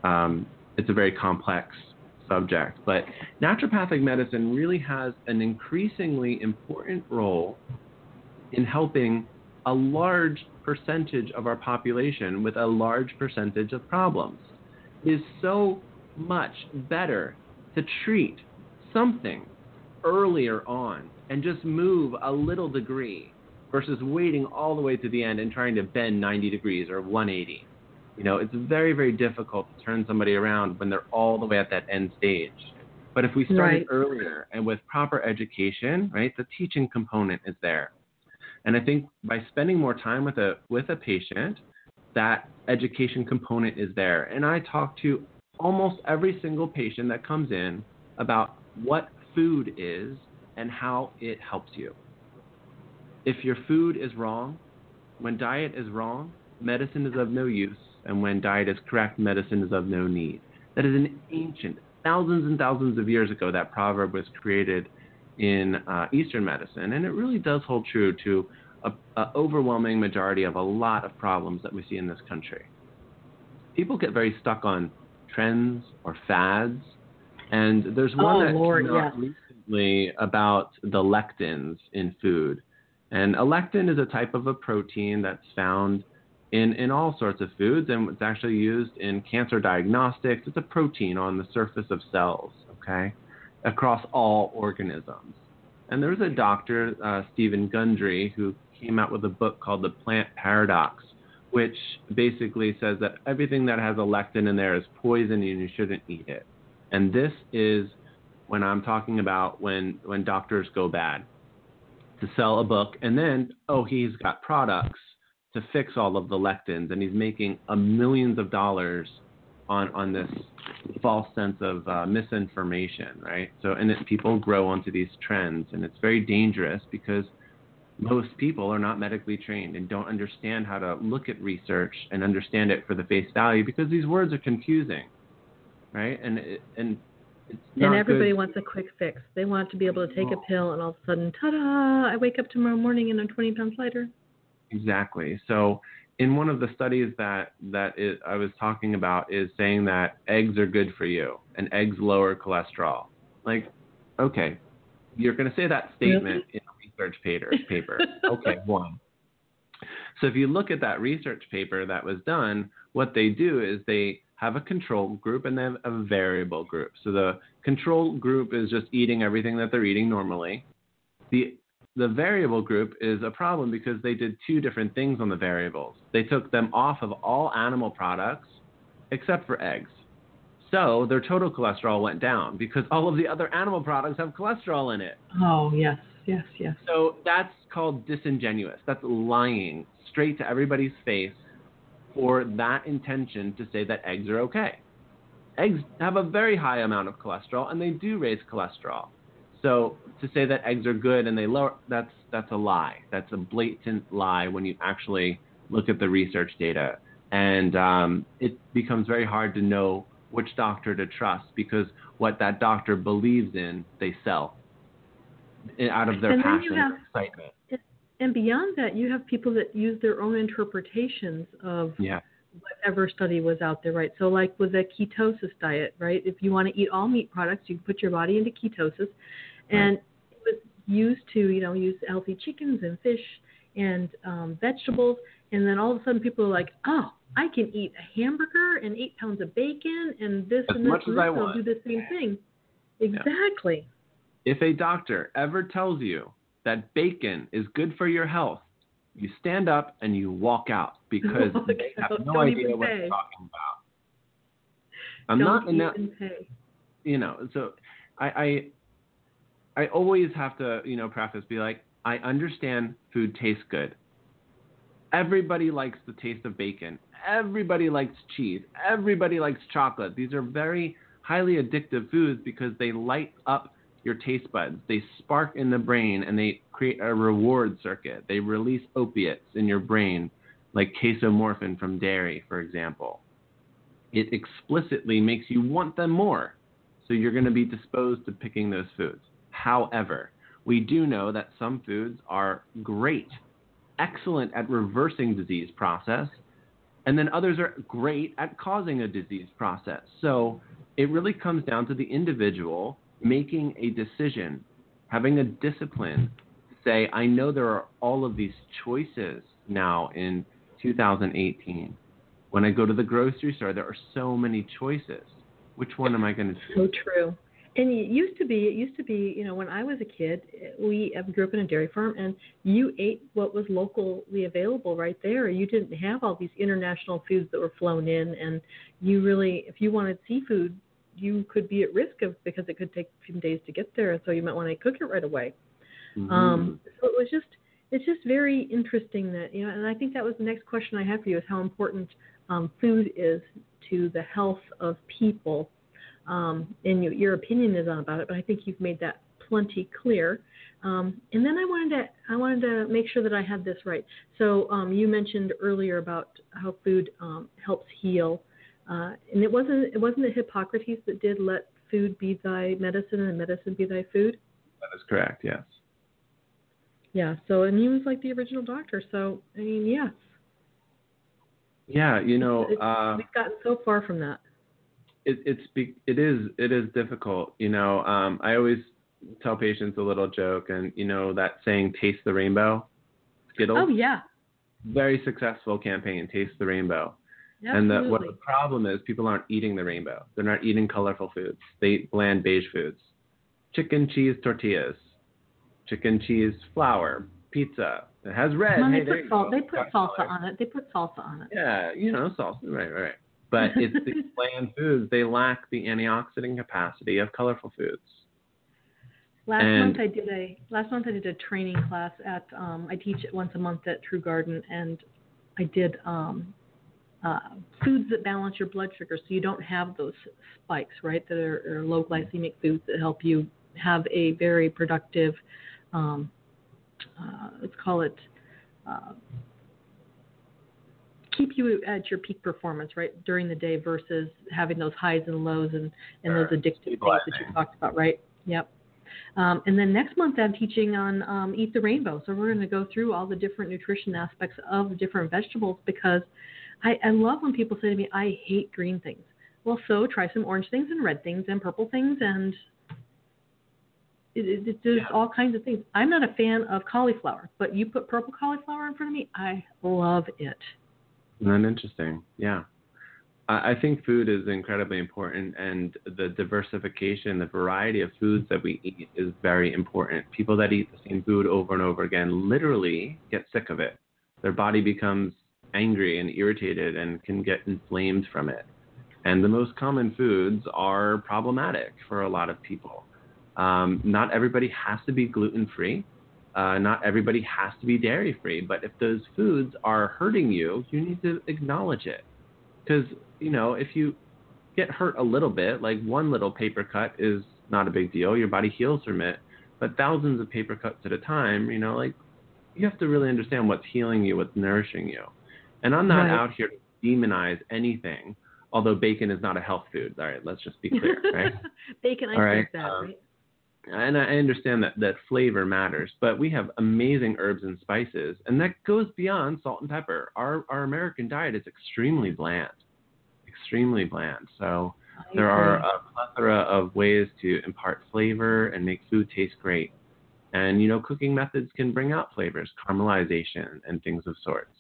um, it's a very complex subject. But naturopathic medicine really has an increasingly important role in helping a large percentage of our population with a large percentage of problems. It is so much better to treat something earlier on and just move a little degree versus waiting all the way to the end and trying to bend 90 degrees or 180. You know, it's very, very difficult to turn somebody around when they're all the way at that end stage. But if we started Right. earlier and with proper education, right, the teaching component is there. And I think by spending more time with a with a patient, that education component is there. And I talk to almost every single patient that comes in about what food is and how it helps you. If your food is wrong, when diet is wrong, medicine is of no use, and when diet is correct, medicine is of no need. That is an ancient, thousands and thousands of years ago, that proverb was created in uh, Eastern medicine, and it really does hold true to a, a overwhelming majority of a lot of problems that we see in this country. People get very stuck on trends or fads, and there's one Oh, that Lord, came out yes. recently about the lectins in food. And a lectin is a type of a protein that's found in, in all sorts of foods, and it's actually used in cancer diagnostics. It's a protein on the surface of cells, okay, across all organisms. And there was a doctor, uh, Stephen Gundry, who came out with a book called The Plant Paradox, which basically says that everything that has a lectin in there is poison and you shouldn't eat it. And this is when I'm talking about when, when doctors go bad to sell a book, and then, oh, he's got products to fix all of the lectins, and he's making a millions of dollars on on this false sense of uh, misinformation, right? So, and it, people grow onto these trends, and it's very dangerous because most people are not medically trained and don't understand how to look at research and understand it for the face value because these words are confusing, right? And and and everybody good. wants a quick fix. They want to be able to take a pill and all of a sudden, ta-da! I wake up tomorrow morning and I'm 20 pounds lighter. Exactly. So, in one of the studies that that it, I was talking about is saying that eggs are good for you and eggs lower cholesterol. Like, okay, you're going to say that statement in a research paper. Paper. okay, one. So if you look at that research paper that was done, what they do is they have a control group and they have a variable group. So the control group is just eating everything that they're eating normally. The the variable group is a problem because they did two different things on the variables. They took them off of all animal products except for eggs. So their total cholesterol went down because all of the other animal products have cholesterol in it. Oh, yes, yes, yes. So that's called disingenuous. That's lying straight to everybody's face for that intention to say that eggs are okay. Eggs have a very high amount of cholesterol and they do raise cholesterol. So to say that eggs are good and they lower that's that's a lie. That's a blatant lie when you actually look at the research data. And um, it becomes very hard to know which doctor to trust because what that doctor believes in, they sell out of their And passion have- and excitement. And beyond that, you have people that use their own interpretations of Yeah. whatever study was out there, right? So, like with a ketosis diet, right? If you want to eat all meat products, you can put your body into ketosis, and it was used to, you know, use healthy chickens and fish and um, vegetables, and then all of a sudden people are like, oh, I can eat a hamburger and eight pounds of bacon and this As and this much and as this, I'll want. do the same thing. Exactly. If a doctor ever tells you that bacon is good for your health, you stand up and you walk out because Walk they have out. no Don't idea what they're talking about. I'm Don't not in that, pay. you know, so I, I I always have to, you know, preface be like, I understand food tastes good. Everybody likes the taste of bacon. Everybody likes cheese. Everybody likes chocolate. These are very highly addictive foods because they light up your taste buds. They spark in the brain and they create a reward circuit. They release opiates in your brain, like casomorphin from dairy, for example. It explicitly makes you want them more. So you're going to be disposed to picking those foods. However, we do know that some foods are great excellent at reversing disease process, and then others are great at causing a disease process. So it really comes down to the individual making a decision, having a discipline say, I know there are all of these choices now in 2018. When I go to the grocery store, there are so many choices. Which one am I going to choose? So true. And it used to be, it used to be, you know, when I was a kid, we grew up in a dairy farm, and you ate what was locally available right there. You didn't have all these international foods that were flown in, and you really, if you wanted seafood, you could be at risk of because it could take a few days to get there, so you might want to cook it right away. Mm-hmm. Um, so it was just, it's just very interesting that you know, and I think that was the next question I have for you is how important um, food is to the health of people um, and you, your opinion is on about it, but I think you've made that plenty clear. Um, and then I wanted to I wanted to make sure that I had this right. So um, you mentioned earlier about how food um, helps heal, uh, and it wasn't it wasn't the Hippocrates that did let food be thy medicine and medicine be thy food. That is correct. Yes. Yeah. So and he was like the original doctor. So I mean, yes. Yeah, you know, It's- uh, we've gotten so far from that. it, it's be, it is it is difficult. You know, um, I always tell patients a little joke, and you know that saying "Taste the rainbow." Skittles. Oh yeah. Very successful campaign, "Taste the rainbow." Absolutely. And the, what the problem is, people aren't eating the rainbow. They're not eating colorful foods. They eat bland beige foods. Chicken cheese tortillas, chicken cheese flour, pizza. It has red. Well, hey, they put sal- they put salsa color. on it. They put salsa on it. Yeah, you know, salsa. Right, right. But it's these bland foods. They lack the antioxidant capacity of colorful foods. Last And- month I did a last month I did a training class at um, I teach it once a month at True Garden and I did um, uh, foods that balance your blood sugar so you don't have those spikes right that are, are low glycemic foods that help you have a very productive um, uh, let's call it uh, keep you at your peak performance right during the day versus having those highs and lows and, and those addictive things that you talked about right? Yep. Um, and then next month I'm teaching on um, Eat the Rainbow. So we're going to go through all the different nutrition aspects of different vegetables because I, I love when people say to me, I hate green things. Well, so try some orange things and red things and purple things and it, it, it, there's all kinds of things. I'm not a fan of cauliflower, but you put purple cauliflower in front of me, I love it. Isn't that interesting? Yeah. I I think food is incredibly important, and the diversification, the variety of foods that we eat is very important. People that eat the same food over and over again literally get sick of it. Their body becomes angry and irritated and can get inflamed from it. And the most common foods are problematic for a lot of people. Um, not everybody has to be gluten free. Uh, not everybody has to be dairy free, but if those foods are hurting you, you need to acknowledge it. Because, you know, if you get hurt a little bit, like one little paper cut is not a big deal, your body heals from it. But thousands of paper cuts at a time, you know, like you have to really understand what's healing you, what's nourishing you. And I'm not Right. out here to demonize anything, although bacon is not a health food. All right, let's just be clear, right? Bacon, I All right, think that, um, right? and I understand that that flavor matters, but we have amazing herbs and spices, and that goes beyond salt and pepper. Our our American diet is extremely bland, extremely bland. So there are a plethora of ways to impart flavor and make food taste great. And you know, cooking methods can bring out flavors, caramelization and things of sorts.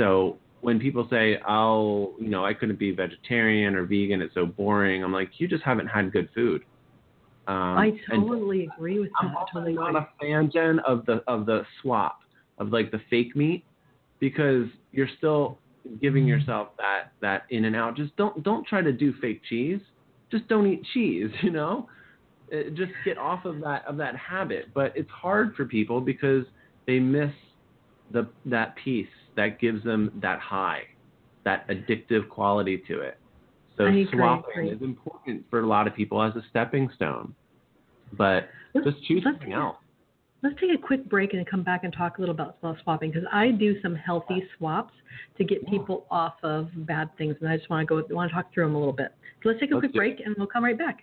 So when people say, "Oh, you know, I couldn't be vegetarian or vegan; it's so boring," I'm like, "You just haven't had good food." Um, I and totally agree with that. I'm totally not agree. a fan, Jen, of the of the swap of like the fake meat because you're still giving yourself that that in and out. Just don't don't try to do fake cheese. Just don't eat cheese. You know, Uh, just get off of that of that habit. But it's hard for people because they miss the that piece that gives them that high, that addictive quality to it. So agree, swapping is important for a lot of people as a stepping stone. But Let's- just choose something else. Let's take a quick break and come back and talk a little about swapping because I do some healthy swaps to get people off of bad things, and I just want to go want to talk through them a little bit. So let's take a Let's quick do it. break and we'll come right back.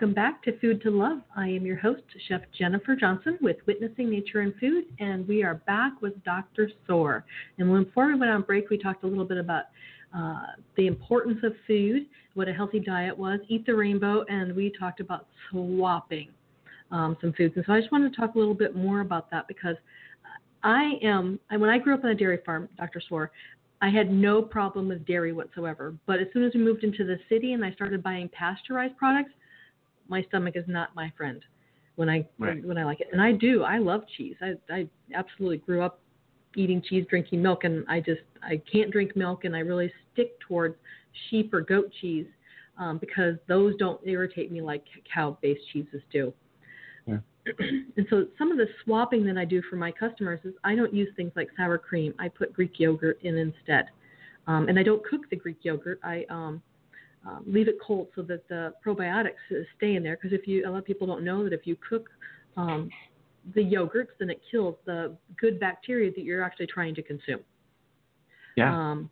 Welcome back to Food to Love. I am your host, Chef Jennifer Johnson with Witnessing Nature and Food, and we are back with Dr. Sorr. And when, before we went on break, we talked a little bit about uh, the importance of food, what a healthy diet was, eat the rainbow, and we talked about swapping um, some foods. And so I just wanted to talk a little bit more about that because I am, when I grew up on a dairy farm, Dr. Sorr, I had no problem with dairy whatsoever. But as soon as we moved into the city and I started buying pasteurized products, my stomach is not my friend when I right. when I like it. And I do. I love cheese. I I absolutely grew up eating cheese, drinking milk, and I just I can't drink milk, and I really stick towards sheep or goat cheese um, because those don't irritate me like cow-based cheeses do. Yeah. and so some of the swapping that I do for my customers is I don't use things like sour cream. I put Greek yogurt in instead, um, and I don't cook the Greek yogurt. I um, um, leave it cold so that the probiotics stay in there. Because if you, a lot of people don't know that if you cook um, the yogurts, then it kills the good bacteria that you're actually trying to consume. Yeah. Um,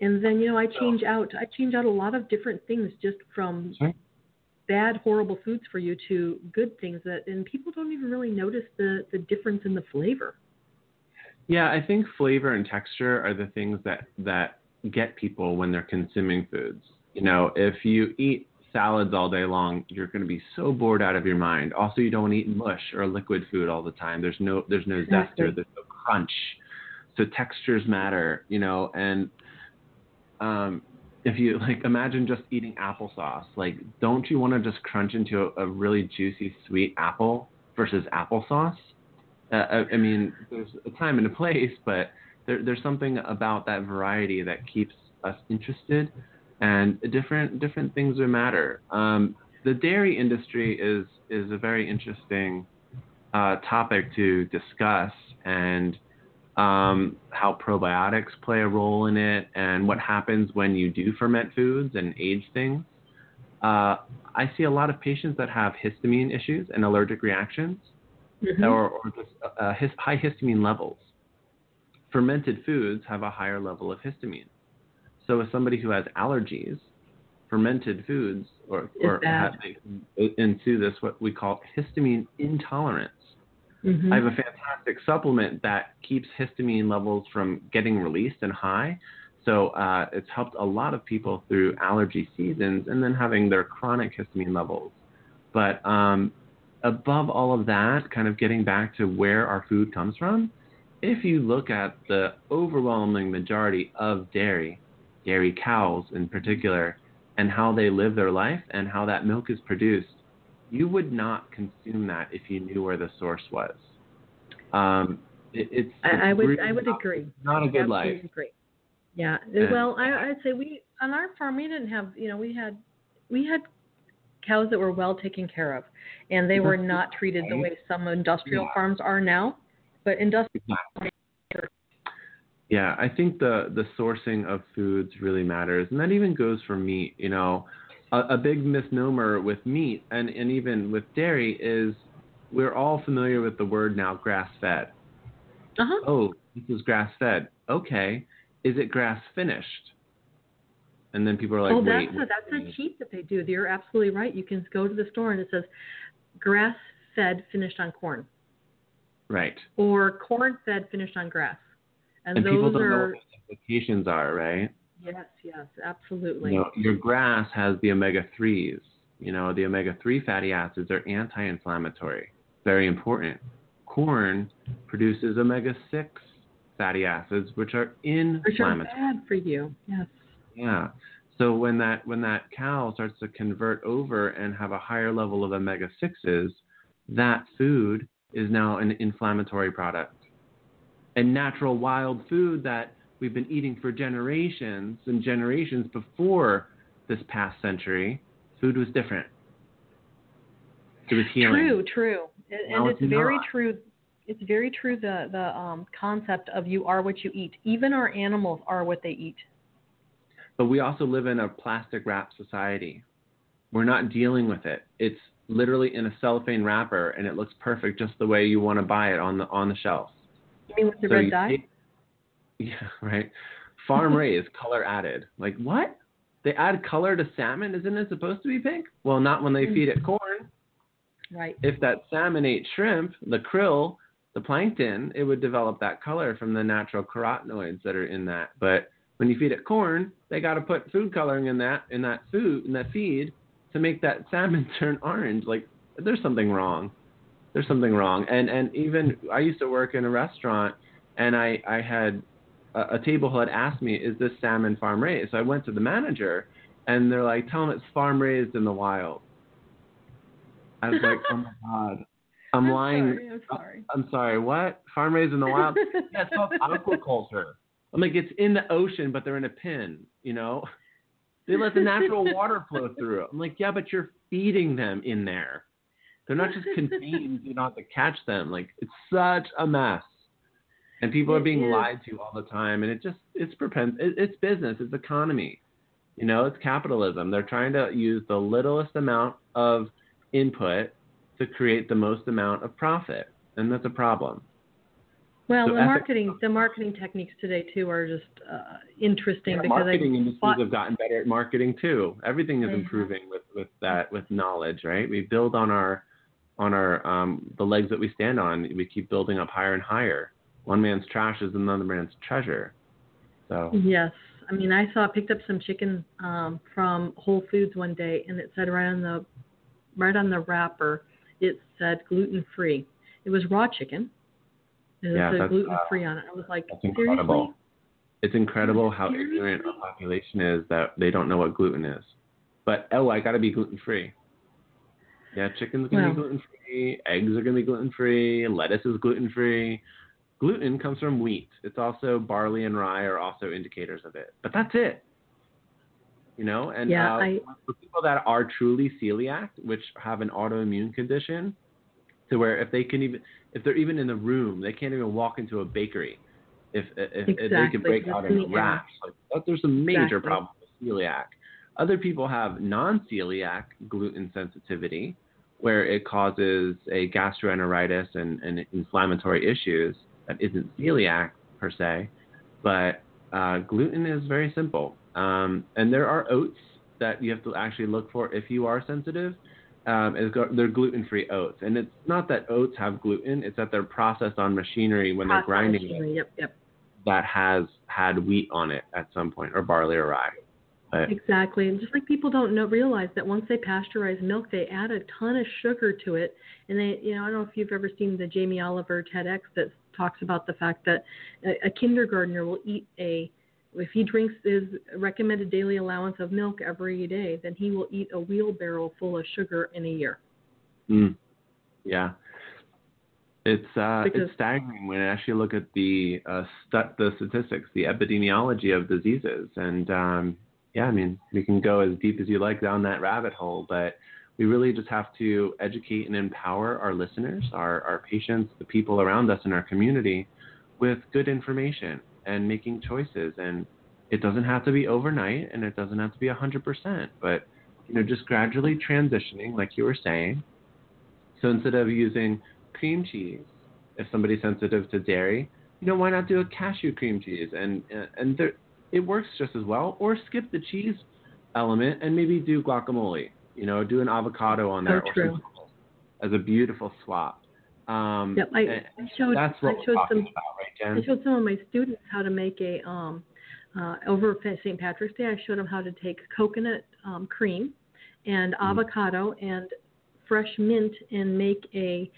and then you know I change out I change out a lot of different things just from Sorry? bad horrible foods for you to good things that and people don't even really notice the the difference in the flavor. Yeah, I think flavor and texture are the things that that get people when they're consuming foods. You know, if you eat salads all day long, you're going to be so bored out of your mind. Also, you don't eat mush or liquid food all the time. There's no there's no exactly. zester, there's no crunch. So textures matter, you know, and um, if you like imagine just eating applesauce, like don't you want to just crunch into a, a really juicy sweet apple versus applesauce? Uh, I, I mean, there's a time and a place, but there, there's something about that variety that keeps us interested, and different different things matter. Um, the dairy industry is is a very interesting uh, topic to discuss, and um, how probiotics play a role in it, and what happens when you do ferment foods and age things. Uh, I see a lot of patients that have histamine issues and allergic reactions, mm-hmm. or, or just, uh, his, high histamine levels fermented foods have a higher level of histamine. So, as somebody who has allergies, fermented foods or, or have, ensue this what we call histamine intolerance. Mm-hmm. I have a fantastic supplement that keeps histamine levels from getting released and high. So uh, it's helped a lot of people through allergy seasons and then having their chronic histamine levels. But um, above all of that, kind of getting back to where our food comes from, if you look at the overwhelming majority of dairy, dairy cows in particular, and how they live their life and how that milk is produced, you would not consume that if you knew where the source was. Um, it, it's, I, I would really I would not, agree. Not a good life. Agree. Yeah. And- well, I, I'd say we on our farm we didn't have you know we had we had cows that were well taken care of, and they were not treated the way some industrial Yeah. farms are now. But industrial Yeah, I think the the sourcing of foods really matters, and that even goes for meat. You know, a, a big misnomer with meat and and even with dairy is we're all familiar with the word now grass fed. uh-huh. Oh, this is grass fed. Okay, is it grass finished? And then people are like, oh, that's a, that's a cheat that they do. You're absolutely right. You can go to the store and it says grass fed finished on corn right. or corn fed finished on grass. And, And people those don't know are what the implications are, right? yes, yes, absolutely. You know, your grass has the omega threes. You know, the omega three fatty acids are anti-inflammatory. Very important. Corn produces omega six fatty acids, which are inflammatory. Which are inflammatory. bad for you. Yes. Yeah. So when that when that cow starts to convert over and have a higher level of omega sixes, that food is now an inflammatory product. And natural wild food that we've been eating for generations and generations before this past century, food was different. It was healing. True, true, and, and it's it's very not. true. It's very true. The the um, concept of you are what you eat. Even our animals are what they eat. But we also live in a plastic wrap society. We're not dealing with it. It's literally in a cellophane wrapper and it looks perfect just the way you want to buy it on the on the shelf. You mean with the So red dye? take- yeah, right. Farm raised, color added. Like what? They add color to salmon? Isn't it supposed to be pink? Well, not when they Mm. feed it corn. Right. If that salmon ate shrimp, the krill, the plankton, it would develop that color from the natural carotenoids that are in that. But when you feed it corn, they got to put food coloring in that in that food in that feed to make that salmon turn orange. Like there's something wrong. There's something wrong. And and even I used to work in a restaurant, and I I had a, a table had asked me, "Is this salmon farm raised?" So I went to the manager, and they're like, "Tell them it's farm raised in the wild." I was like, "Oh my god." I'm, I'm lying. Sorry, I'm sorry. I'm sorry, what? Farm raised in the wild? yeah, it's called aquaculture. I'm like, it's in the ocean, but they're in a pen, you know? They let the natural water flow through. I'm like, yeah, but you're feeding them in there. They're not just contained, you don't have to catch them. Like, it's such a mess. And people are being is. lied to all the time. And it just, it's it, it's business, it's economy. You know, it's capitalism. They're trying to use the littlest amount of input to create the most amount of profit. And that's a problem. Well, So the ethic- marketing the marketing techniques today too are just uh, interesting Yeah, because marketing I industries have gotten better at marketing too. Everything is have. improving with with that with knowledge, right? We build on our on our um, the legs that we stand on. We keep building up higher and higher. One man's trash is another man's treasure. So Yes. I mean, I saw picked up some chicken um, from Whole Foods one day, and it said right on the right on the wrapper, it said gluten free. It was raw chicken. It Yeah, that's, gluten free on it. I was like, that's seriously? incredible. It's incredible how Seriously? ignorant our population is that they don't know what gluten is. But oh, I got to be gluten free. Yeah, chicken's gonna Well- be gluten free. Eggs are gonna be gluten free. Lettuce is gluten free. Gluten comes from wheat. It's also barley and rye are also indicators of it. But that's it. You know, and Yeah, uh, I- for people that are truly celiac, which have an autoimmune condition, to where if they can even if they're even in the room, they can't even walk into a bakery. If if, if they can break out in in rash, like that, there's a major Exactly. problem with celiac. Other people have non-celiac gluten sensitivity, where it causes a gastroenteritis and, and inflammatory issues that isn't celiac per se, but uh, gluten is very simple. Um, and there are oats that you have to actually look for if you are sensitive. Um, is go- they're gluten-free oats, and it's not that oats have gluten; it's that they're processed on machinery when they're grinding it Yep, yep. that has had wheat on it at some point, or barley or rye. But Exactly. And just like people don't know realize that once they pasteurize milk, they add a ton of sugar to it. And they, you know, I don't know if you've ever seen the Jamie Oliver TEDx that talks about the fact that a, a kindergartner will eat a, if he drinks his recommended daily allowance of milk every day, then he will eat a wheelbarrow full of sugar in a year. Mm. Yeah. It's uh, Because- it's staggering when I actually look at the uh, stu- the statistics, the epidemiology of diseases, and um, yeah, I mean we can go as deep as you like down that rabbit hole, but we really just have to educate and empower our listeners, our our patients, the people around us in our community, with good information and making choices. And it doesn't have to be overnight, and it doesn't have to be hundred percent, but you know just gradually transitioning, like you were saying. So instead of using cream cheese, if somebody's sensitive to dairy, you know, why not do a cashew cream cheese? And and there, it works just as well. Or skip the cheese element and maybe do guacamole. You know, do an avocado on there So or true. some as a beautiful swap. Um, Yep, I- I showed- that's what I showed some- about, right, I showed some of my students how to make a um, uh, over St. Patrick's Day. I showed them how to take coconut um, cream and Mm. avocado and fresh mint and make a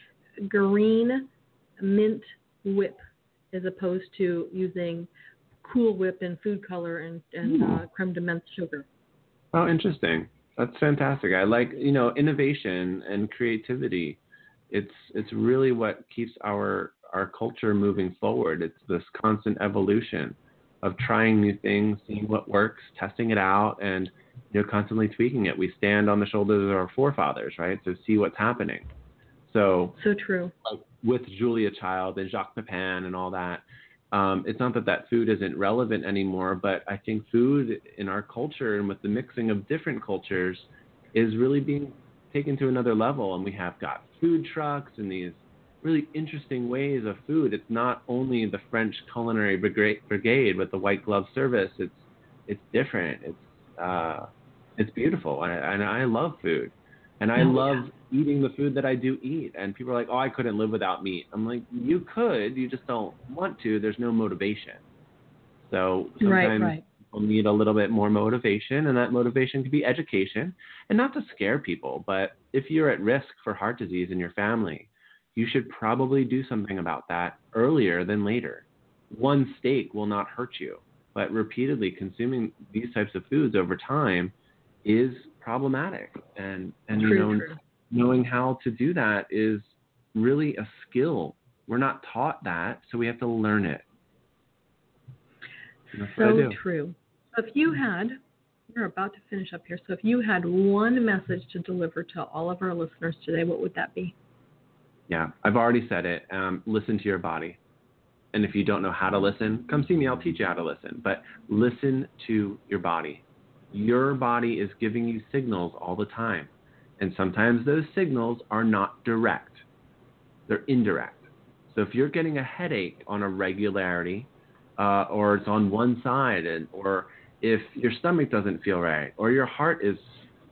green mint whip, as opposed to using Cool Whip and food color and, and uh, Mm. creme de menthe sugar. Oh, interesting. That's fantastic. I like you know innovation and creativity. It's it's really what keeps our our culture moving forward. It's this constant evolution of trying new things, seeing what works, testing it out, and you know constantly tweaking it. We stand on the shoulders of our forefathers, right? To see what's happening. So So true. like with Julia Child and Jacques Pépin and all that. Um, it's not that that food isn't relevant anymore, but I think food in our culture and with the mixing of different cultures is really being taken to another level. And we have got food trucks and these really interesting ways of food. It's not only the French culinary brigade, with the white glove service. It's it's different. It's uh, it's beautiful, and I, and I love food, and I Oh, love eating the food that I do eat. And people are like, "Oh, I couldn't live without meat." I'm like, "You could, you just don't want to. There's no motivation." So Right, right. People need a little bit more motivation, and that motivation could be education, and not to scare people, but if you're at risk for heart disease in your family, you should probably do something about that earlier than later. One steak will not hurt you, but repeatedly consuming these types of foods over time is problematic. And and True, you know true. knowing how to do that is really a skill. We're not taught that, so we have to learn it. And that's what I So true. So if you had, we're about to finish up here. So if you had one message to deliver to all of our listeners today, what would that be? Yeah, I've already said it. Um, listen to your body. And if you don't know how to listen, come see me. I'll teach you how to listen. But listen to your body. Your body is giving you signals all the time. And sometimes those signals are not direct, they're indirect. So if you're getting a headache on a regularity, uh, or it's on one side, and, or if your stomach doesn't feel right, or your heart is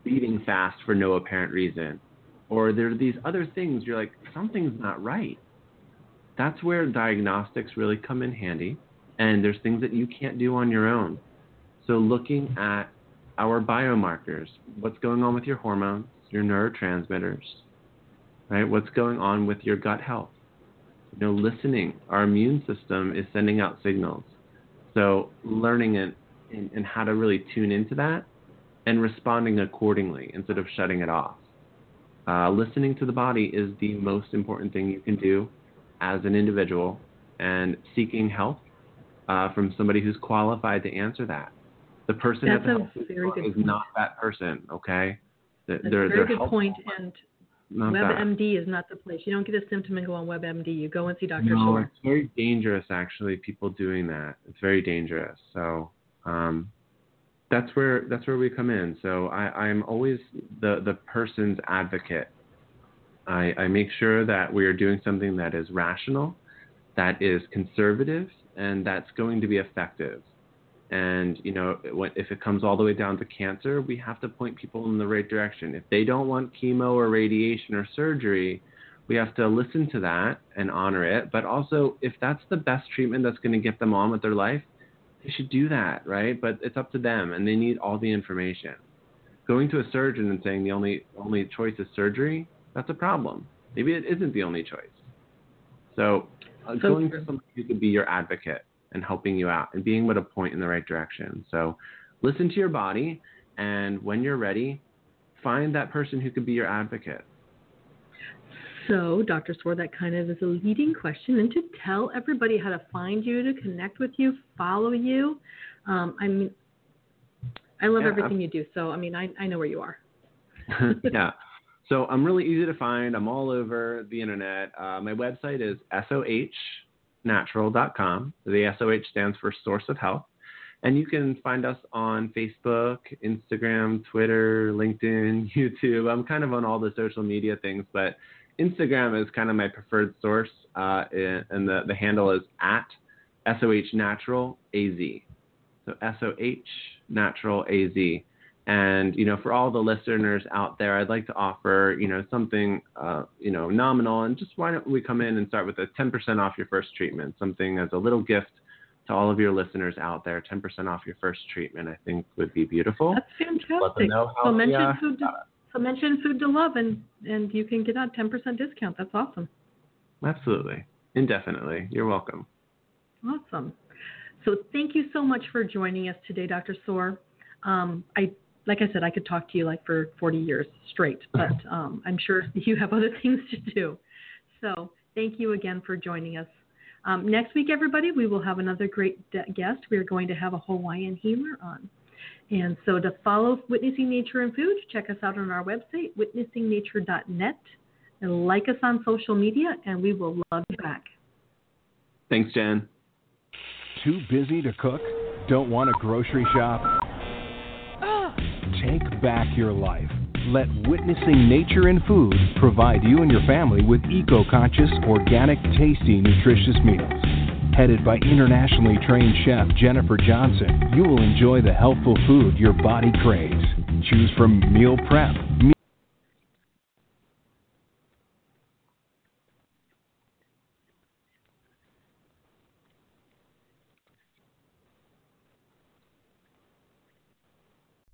beating fast for no apparent reason, or there are these other things you're like something's not right. That's where diagnostics really come in handy and there's things that you can't do on your own. So looking at our biomarkers what's going on with your hormones your neurotransmitters right? What's going on with your gut health? You know listening. Our immune system is sending out signals. So learning and, and, and how to really tune into that and responding accordingly instead of shutting it off uh, listening to the body is the most important thing you can do as an individual, and seeking help uh, from somebody who's qualified to answer that. The person That's at the a health very good is point. not that person, okay? That's they're, a very they're good point, and. WebMD is not the place. You don't get a symptom and go on WebMD. You go and see Dr. No, Sorr. it's very dangerous actually. People doing that, it's very dangerous. So um, that's where that's where we come in. So I, I'm always the the person's advocate. I, I make sure that we are doing something that is rational, that is conservative, and that's going to be effective. And you know, if it comes all the way down to cancer, we have to point people in the right direction. If they don't want chemo or radiation or surgery, we have to listen to that and honor it. But also, if that's the best treatment that's going to get them on with their life, they should do that, right? But it's up to them, and they need all the information. Going to a surgeon and saying the only only choice is surgery, that's a problem. Maybe it isn't the only choice. So, uh, So going to somebody who could be your advocate and helping you out and being able to point in the right direction. So, listen to your body, and when you're ready, find that person who could be your advocate. So, Dr. Sorr, that kind of is a leading question. And to tell everybody how to find you, to connect with you, follow you. Um, I mean, I love Yeah, everything you do. So, I mean, I, I know where you are. yeah. So I'm really easy to find. I'm all over the internet. Uh, my website is sohnatural.com. The SOH stands for Source of Health. And you can find us on Facebook, Instagram, Twitter, LinkedIn, YouTube. I'm kind of on all the social media things, but Instagram is kind of my preferred source. Uh, and the, the handle is at SOH Natural AZ. So SOH Natural AZ. And you know, for all the listeners out there, I'd like to offer you know something uh, you know nominal, and just why don't we come in and start with a 10% off your first treatment, something as a little gift to all of your listeners out there. 10% off your first treatment, I think would be beautiful. That's fantastic. Let them fantastic. know how So mention yeah, food. To, so mention food to love, and and you can get a 10% discount. That's awesome. Absolutely, indefinitely. You're welcome. Awesome. So thank you so much for joining us today, Dr. Sorr. Um, I like I said, I could talk to you like for 40 years straight, but um, I'm sure you have other things to do. So thank you again for joining us. Um, next week, everybody, we will have another great de- guest. We are going to have a Hawaiian healer on. And so to follow Witnessing Nature and Food, check us out on our website, witnessingnature.net, and like us on social media, and we will love you back. Thanks, Jen. Too busy to cook? Don't want to grocery shop? Take back your life. Let Witnessing Nature and Food provide you and your family with eco conscious, organic, tasty, nutritious meals. Headed by internationally trained chef Jennifer Johnson, you will enjoy the healthful food your body craves. Choose from meal prep,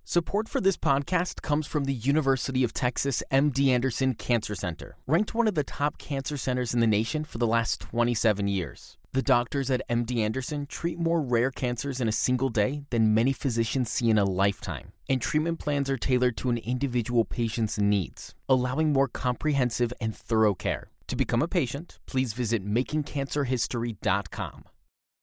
Support for this podcast comes from the University of Texas MD Anderson Cancer Center, ranked one of the top cancer centers in the nation for the last 27 years. The doctors at MD Anderson treat more rare cancers in a single day than many physicians see in a lifetime, and treatment plans are tailored to an individual patient's needs, allowing more comprehensive and thorough care. To become a patient, please visit makingcancerhistory.com.